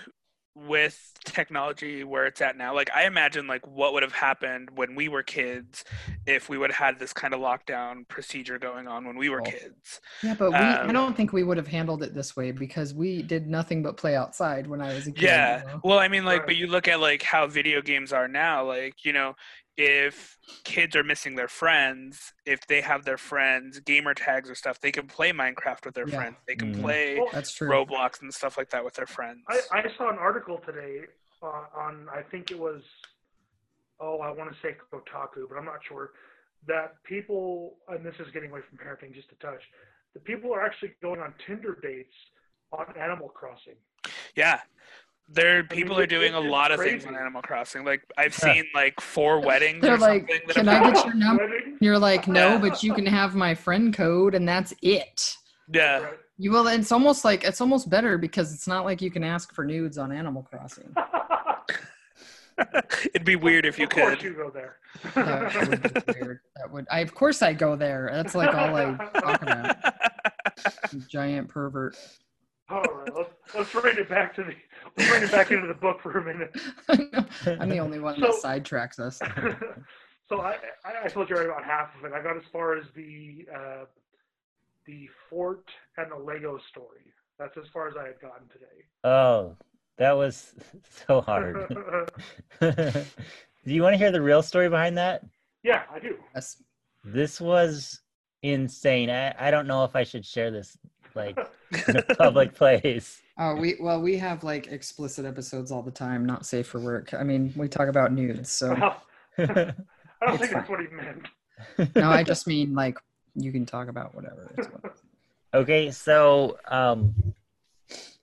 with technology where it's at now, like I imagine like what would have happened when we were kids if we would have had this kind of lockdown procedure going on when we were kids. Yeah, but we, I Um, don't think we would have handled it this way because we did nothing but play outside when I was a kid. Yeah. you know? Well, I mean, like, but you look at like how video games are now. Like, you know, if kids are missing their friends, if they have their friends gamer tags or stuff, they can play Minecraft with their Yeah. friends. They can Mhm. play Well, That's true. Roblox and stuff like that with their friends. I, I saw an article today on, on I think it was oh I want to say Kotaku, but I'm not sure that people and this is getting away from parenting just a touch. The people are actually going on Tinder dates on Animal Crossing. Yeah. There, mean, people are doing a it's lot of things on. Animal Crossing. Like I've Huh. seen like four weddings They're or like, something. "Can I get your number? Wedding? You're like, no, but you can have my friend code and that's it. Yeah. Right. You will. It's almost like it's almost better because it's not like you can ask for nudes on Animal Crossing. It'd be weird if you of course could. you go there. That would be weird. That would. I of course I go there. That's like all I talk about. Giant pervert. All right, let's, let's bring it back to the let's bring it back into the book for a minute. I'm the only one that sidetracks us. so I, I I told you already about half of it. I got as far as the uh, the fort and the Lego story. That's as far as I had gotten today. oh, that was so hard. do you want to hear the real story behind that? yeah, I do. Yes. This was insane. I, I don't know if I should share this like in a public place. Oh, we well, we have like explicit episodes all the time, not safe for work. I mean, we talk about nudes, so Well, I don't It's think that's what he meant. no, I just mean like you can talk about whatever. It's what- Okay, so um,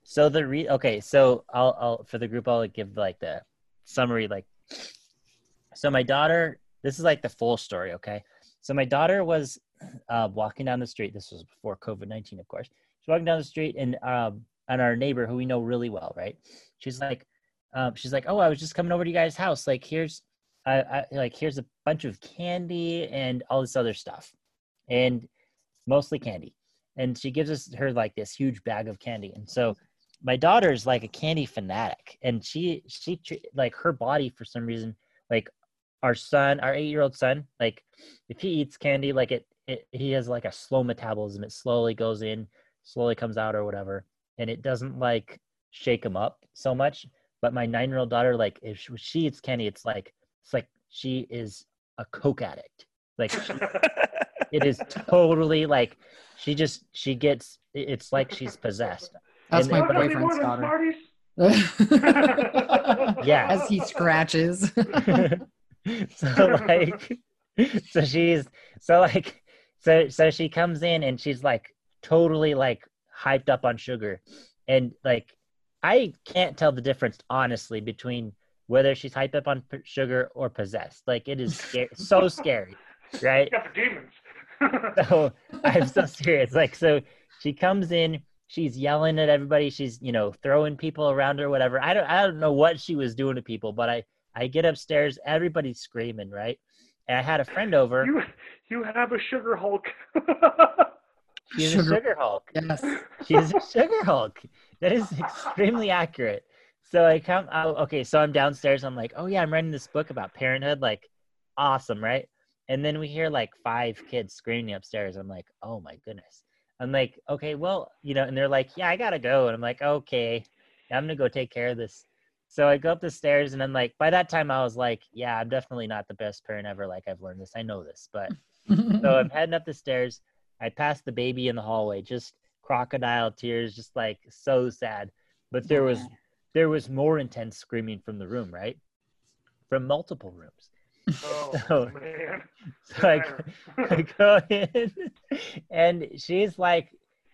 so the re okay, so I'll I'll for the group I'll give like the summary like. So my daughter, this is like the full story. Okay, so my daughter was uh, walking down the street. This was before COVID nineteen, of course. She's walking down the street, and um, and our neighbor, who we know really well, right? She's like, um, she's like, oh, I was just coming over to you guys' house. Like, here's, I, I like, here's a bunch of candy and all this other stuff, and mostly candy and she gives us her like this huge bag of candy and so my daughter's like a candy fanatic and she she like her body for some reason like our son our eight year old son like if he eats candy like it, it he has like a slow metabolism it slowly goes in slowly comes out or whatever and it doesn't like shake him up so much but my nine year old daughter like if she, she eats candy it's like it's like she is a coke addict like she, it is totally like she just she gets it's like she's possessed That's And my then- Want any more boyfriend's daughter. Yeah. As he scratches. so like so she's so like so so she comes in and she's like totally like hyped up on sugar and like i can't tell the difference honestly between whether she's hyped up on p- sugar or possessed like it is sca- so scary right Got the demons. so I'm so serious. Like, so she comes in, she's yelling at everybody, she's you know throwing people around or whatever. I don't, I don't know what she was doing to people, but I, I get upstairs, everybody's screaming, right? And I had a friend over. you you have a sugar Hulk. She's Sugar- a sugar Hulk. yes. She's a sugar Hulk. That is extremely accurate. So I come out. Okay, so I'm downstairs. I'm like, oh yeah, I'm writing this book about parenthood. Like, awesome, right? and then we hear like five kids screaming upstairs. I'm like, oh my goodness. I'm like, okay, well, you know, and they're like, yeah, I gotta go, and I'm like, okay, I'm gonna go take care of this. So I go up the stairs, and I'm like, by that time, I was like, yeah, I'm definitely not the best parent ever. Like I've learned this, I know this, but so I'm heading up the stairs. I pass the baby in the hallway, just crocodile tears, just like so sad. But there was there was more intense screaming from the room, right? From multiple rooms. Oh So- man. So I, I go in, and she's like,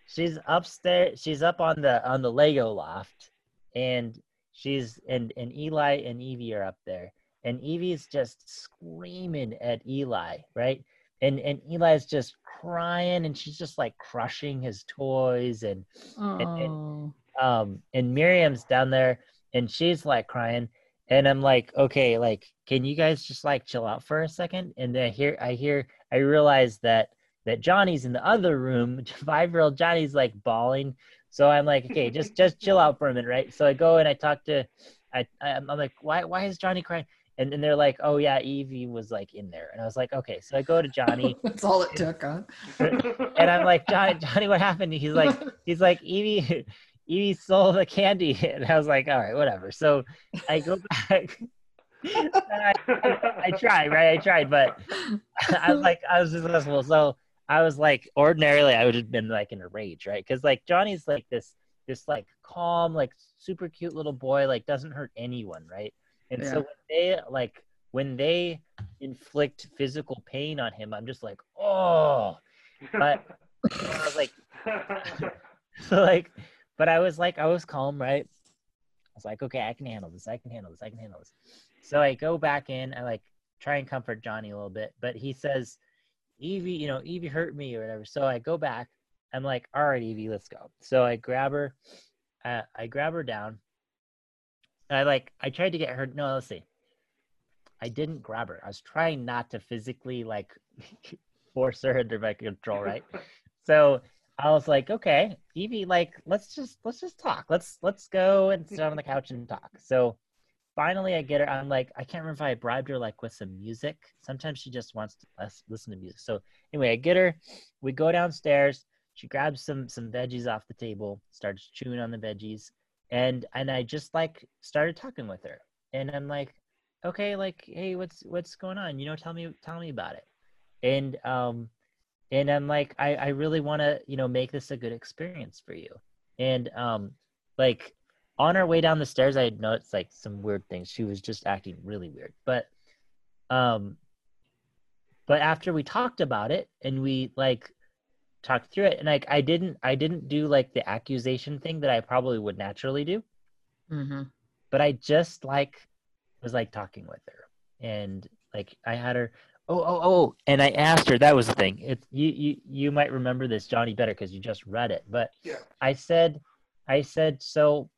she's upstairs. She's up on the on the Lego loft, and she's and and Eli and Evie are up there, and Evie's just screaming at Eli, right? And and Eli's just crying, and she's just like crushing his toys, and and um and Miriam's down there and she's like crying. And I'm like okay like can you guys just like chill out for a second? And then I hear I hear I realize that that Johnny's in the other room. 5-year-old Johnny's like bawling so I'm like okay just just chill out for a minute right so I go and I talk to I I'm I'm like why why is Johnny crying and then they're like oh yeah Evie was like in there and I was like okay so I go to Johnny That's all it took, huh? and I'm like, Johnny, Johnny, what happened? He's like, he's like, Evie, Evie stole the candy, and I was like, all right, whatever. So I go back. and I, I tried, right? I tried, but I was like, I was just successful. So I was like, ordinarily, I would have been like in a rage, right? Because like Johnny's like this, this like calm, like super cute little boy, like doesn't hurt anyone, right? And Yeah. so when they like when they inflict physical pain on him, I'm just like, oh. But I was like, so like, but I was like, I was calm, right? I was like, okay, I can handle this. I can handle this. I can handle this. So I go back in. I like try and comfort Johnny a little bit, but he says, Evie, you know, Evie hurt me or whatever. So I go back. I'm like, all right, Evie, let's go. So I grab her. Uh, I grab her down. I like, I tried to get her. No, let's see. I didn't grab her. I was trying not to physically like force her under my control, right? so I was like, okay, Evie, like, let's just let's just talk. Let's let's go and sit on the couch and talk. So finally, I get her. I'm like, I can't remember if I bribed her like with some music. Sometimes she just wants to listen to music. So anyway, I get her. We go downstairs. She grabs some some veggies off the table, starts chewing on the veggies, and and I just like started talking with her. And I'm like, okay, like, hey, what's what's going on? You know, tell me tell me about it. And um and I'm like, I, I really want to, you know, make this a good experience for you. And um, like on our way down the stairs, I had noticed like some weird things. She was just acting really weird. But um, but after we talked about it and we like talked through it, and like I didn't I didn't do like the accusation thing that I probably would naturally do, Mm-hmm. but I just like was like talking with her and like I had her oh oh oh and I asked her that was the thing it you you you might remember this Johnny better because you just read it but Yeah. I said I said so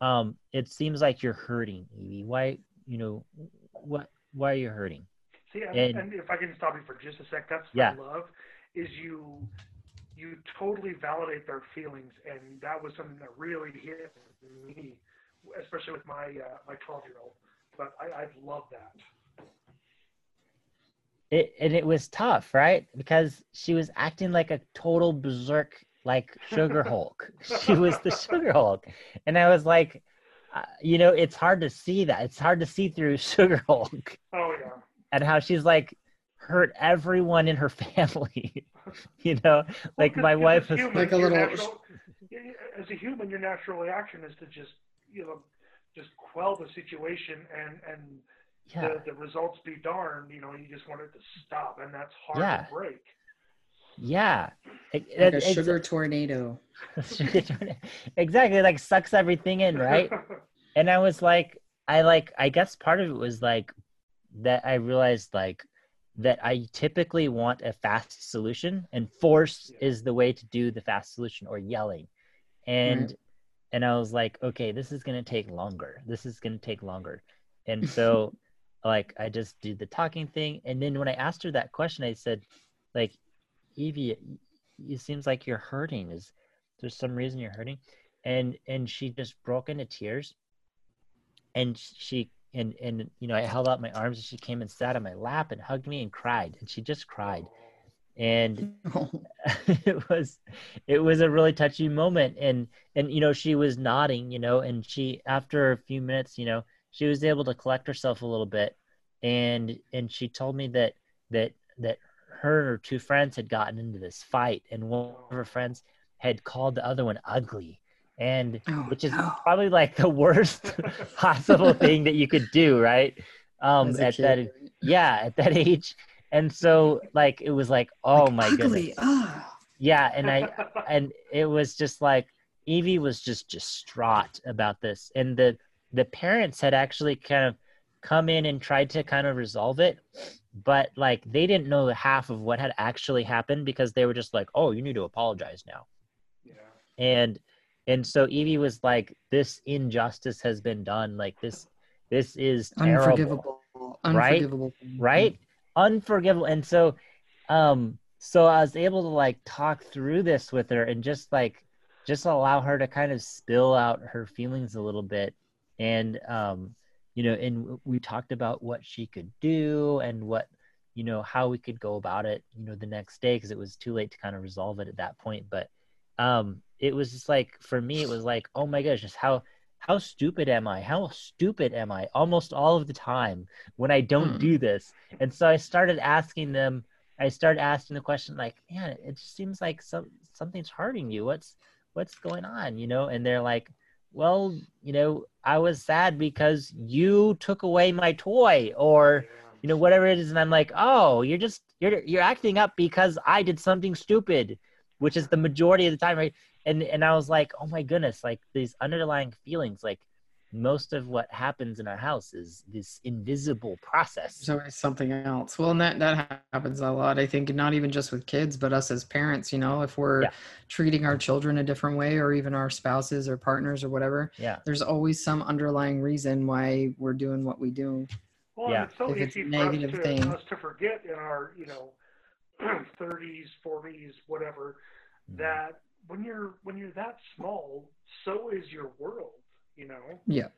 um it seems like you're hurting Evie why you know what why are you hurting See, and, And- if I can stop you for just a sec, that's Yeah. what I love is you you totally validate their feelings, and that was something that really hit me, especially with my uh, my twelve year old. But I, I love that. it and it was tough right because she was acting like a total berserk like sugar hulk she was the sugar hulk and i was like uh, you know it's hard to see that it's hard to see through sugar hulk Oh yeah. and how she's like hurt everyone in her family you know like Well, my 'cause wife as was human, Like a little- natural- as a human, your natural reaction is to just you know just quell the situation and and yeah the, the results be darned. You know, you just want it to stop, and that's hard Yeah. to break. Yeah It- Like it- a sugar tornado. sugar tornado. exactly like sucks everything in right and I was like, I like, I guess part of it was like that I realized like that I typically want a fast solution, and force Yeah. is the way to do the fast solution or yelling, and Right. and I was like, okay, this is gonna take longer. This is gonna take longer, and so like I just did the talking thing, and then when I asked her that question, I said, like, Evie, it seems like you're hurting. Is there some reason you're hurting? And and she just broke into tears. And she and and you know I held out my arms and she came and sat on my lap and hugged me and cried. And she just cried, and it was it was a really touching moment. And and you know she was nodding you know and she after a few minutes you know she was able to collect herself a little bit. And and she told me that that that her and her two friends had gotten into this fight and one of her friends had called the other one ugly and Oh, which is no. probably like the worst possible thing that you could do right um at that yeah at that age and so like it was like oh Like, my ugly. goodness Ah. yeah and i and it was just like evie was just distraught about this and the the parents had actually kind of come in and tried to kind of resolve it but like they didn't know the half of what had actually happened because they were just like oh you need to apologize now yeah. and and so evie was like this injustice has been done like this this is terrible Unforgivable. Right? Unforgivable. right unforgivable and so um so i was able to like talk through this with her and just like just allow her to kind of spill out her feelings a little bit and um you know and we talked about what she could do and what you know how we could go about it you know the next day because it was too late to kind of resolve it at that point but um it was just like for me it was like oh my gosh just how how stupid am i? How stupid am i? Almost all of the time when i don't Hmm. do this. And so i started asking them i started asking the question like man it just seems like some something's hurting you. What's what's going on? You know and they're like well you know i was sad because you took away my toy or you know whatever it is. And i'm like oh you're just you're you're acting up because i did something stupid which is the majority of the time right? And and i was like oh my goodness like these underlying feelings like most of what happens in our house is this invisible process There's always something else. Well, and that that happens a lot. I think not even just with kids, but us as parents. You know, if we're Yeah. treating our children a different way, or even our spouses or partners or whatever, yeah there's always some underlying reason why we're doing what we do. Well, Yeah. it's so If it's a easy for us negative to, thing. us to forget in our, you know, 30s, 40s, whatever, Mm-hmm. that when you're when you're that small, so is your world. You know. Yeah.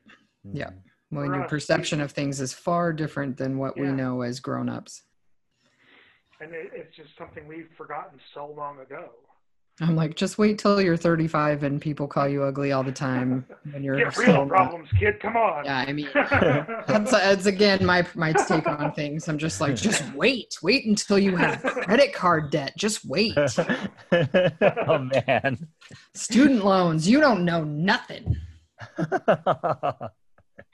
Yeah. Mhm. When For your us, perception we- of things is far different than what we know as grown-ups. And it, it's just something we've forgotten so long ago. I'm like, just wait till you're 35 and people call you ugly all the time when you're Get real not- problems, kid. Come on. Yeah, I mean, that's, that's again my my take on things. I'm just like, just wait, wait until you have credit card debt. Just wait. oh man Student loans, you don't know nothing.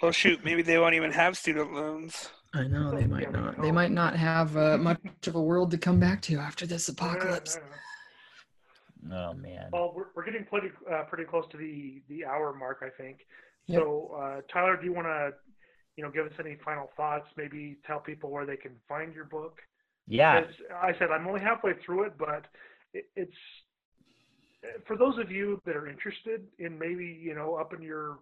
Oh shoot, maybe they won't even have student loans. I know they might not. They might not have uh, much of a world to come back to after this apocalypse. oh man Well, we're, we're getting pretty uh, pretty close to the the hour mark, I think. Yep. So, uh, Tyler, do you want to, you know, give us any final thoughts? Maybe tell people where they can find your book. yeah As I said, I'm only halfway through it, but it, it's for those of you that are interested in maybe you know up in your,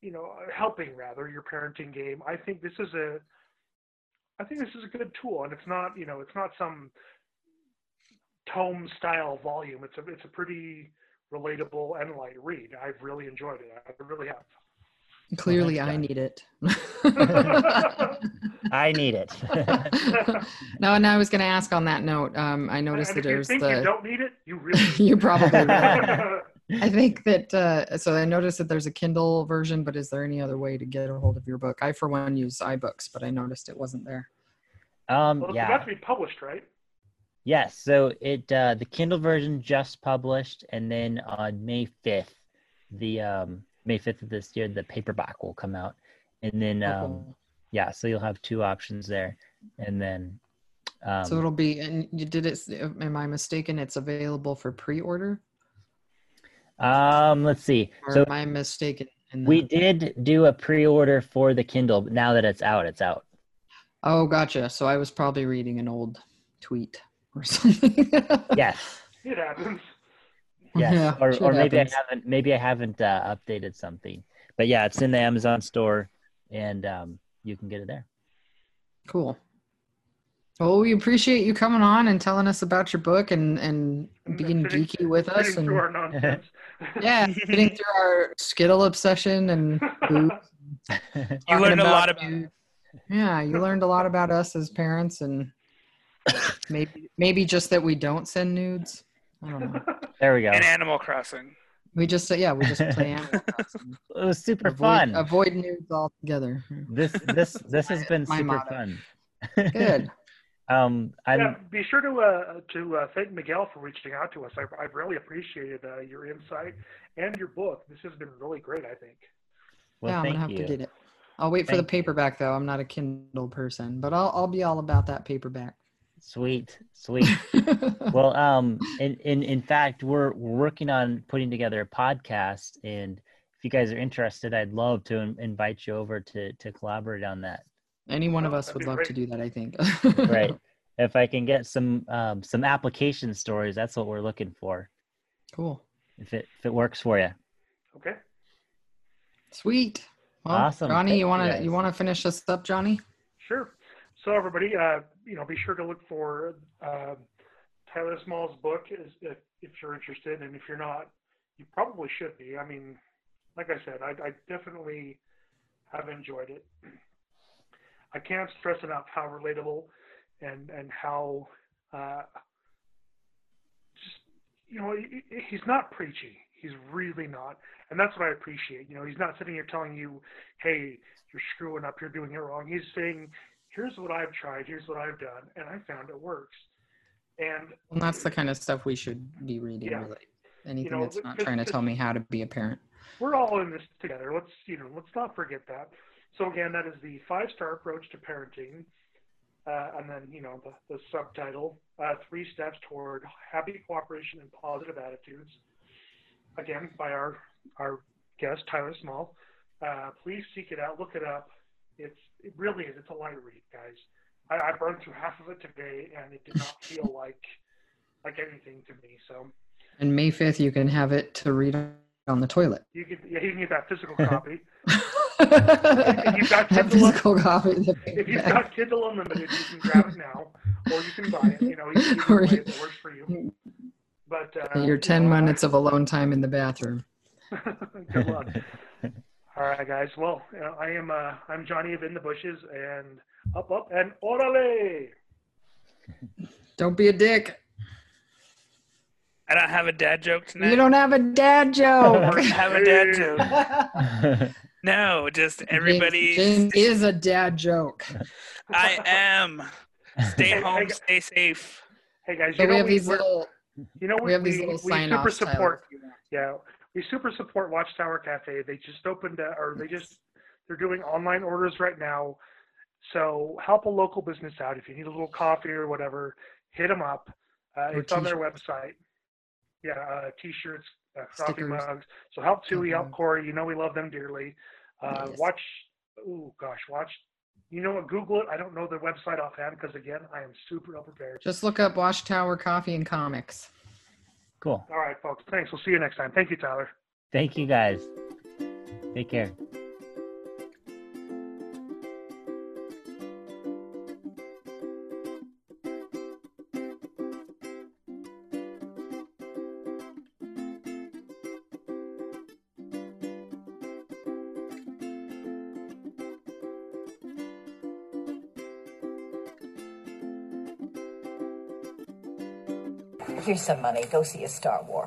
you know, helping rather your parenting game. I think this is a, I think this is a good tool, and it's not you know it's not some tome style volume. It's a it's a pretty relatable and light read. I've really enjoyed it. I really have. Clearly, I need it. i need it no, and I was going to ask on that note. Um, I And noticed that if you there's think you don't need it, you really You probably will. will. I think that uh, so I noticed that there's a Kindle version, but is there any other way to get a hold of your book? I for one use iBooks, but I noticed it wasn't there. um well, it's yeah about to be published, right? Yes, so it uh, the Kindle version just published, and then on May fifth, the um, May fifth of this year, the paperback will come out, and then um, cool. yeah, so you'll have two options there, and then um, so it'll be and you did it. Am I mistaken? It's available for pre-order, um let's see, or so am I mistaken? In we did do a pre-order for the Kindle, but now that it's out, it's out. Oh, gotcha. So I was probably reading an old tweet or something. Yes, It happens. Yes, Yeah, or, or maybe happens. I haven't maybe I haven't uh, updated something, but yeah, it's in the Amazon store, and um, you can get it there. Cool. Well, we appreciate you coming on and telling us about your book and and And being sitting- geeky with us and our nonsense. yeah, getting through our Skittle obsession and. You talking learned a lot about you. Yeah, you learned a lot about us as parents, and maybe maybe just that we don't send nudes. I don't know. there we go. in Animal Crossing. We just yeah, we just play Animal Crossing. It was super avoid, fun. Avoid nudes altogether. This this this has been super motto. fun. Good. um, I'm yeah, be sure to uh, to uh, thank Miguel for reaching out to us. I've, I've really appreciated uh, your insight and your book. This has been really great. I think. well, yeah, I'm gonna have you. to get it. I'll wait for the Thank you. paperback though. I'm not a Kindle person, but I'll I'll be all about that paperback. Sweet, sweet. well, um, in, in in fact, we're we're working on putting together a podcast, and if you guys are interested, I'd love to in- invite you over to to collaborate on that. Any one of Oh, us that'd would love great. to do that. I think. Right. if I can get some um, some application stories, that's what we're looking for. Cool. If it if it works for you. Okay. Sweet. Well, Awesome. Johnny, Thank you you, wanna guys. you wanna finish us up, Johnny? Sure. So everybody, uh, you know, be sure to look for uh, Tyler Small's book is, if, if you're interested, and if you're not, you probably should be. I mean, like I said, I, I definitely have enjoyed it. I can't stress enough how relatable and and how uh, just you know he- he- he's not preachy. He's really not, and that's what I appreciate. You know, he's not sitting here telling you, "Hey, you're screwing up. You're doing it wrong." He's saying, "Here's what I've tried. Here's what I've done, and I found it works." And And that's the kind of stuff we should be reading. Yeah. Really, anything know, that's not trying to tell me how to be a parent. we're all in this together. Let's you know, let's not forget that. So again, that is the five-star approach to parenting, uh, and then you know the, the subtitle: uh, Three Steps Toward Happy Cooperation and Positive Attitudes. Again, by our our guest Tyler Small. Uh, please seek it out, look it up. It's it really is. It's a light read, guys. I, I burned through half of it today, and it did not feel like like anything to me. So And May fifth, you can have it to read on the toilet. you can yeah, you can get that physical copy. you've got Kindle- physical copy. if you've got Kindle Unlimited, you can grab it now, or you can buy it. You know, either Or way you- that works for you. But uh, your you ten know, minutes of alone time in the bathroom. Good luck. All right, guys. Well, you know, I am uh, I'm Johnny of In the Bushes, and up, up, and orale. Don't be a dick. I don't have a dad joke tonight. You don't have a dad I joke. don't have a dad joke. No, just everybody. James is a dad joke. I am. Stay home, hey, stay safe. Hey, guys. So You know we have we, these little you know we have these little we sign super offs. support. Yeah, we super support Watchtower Cafe. They just opened, uh, or they just they're doing online orders right now. So help a local business out. If you need a little coffee or whatever, hit them up. Uh, it's on their website. Yeah, uh, t-shirts, uh, coffee mugs. So help Tui, help. Corey. You know we love them dearly. Uh, Yes. Watch. Oh gosh, watch. You know what? Google it. I don't know the website offhand because again, I am super unprepared. Just look up Watchtower Coffee and Comics. Cool. All right, folks. Thanks. We'll see you next time. Thank you, Tyler. Thank you guys. Take care. Some money. Go see a Star Wars.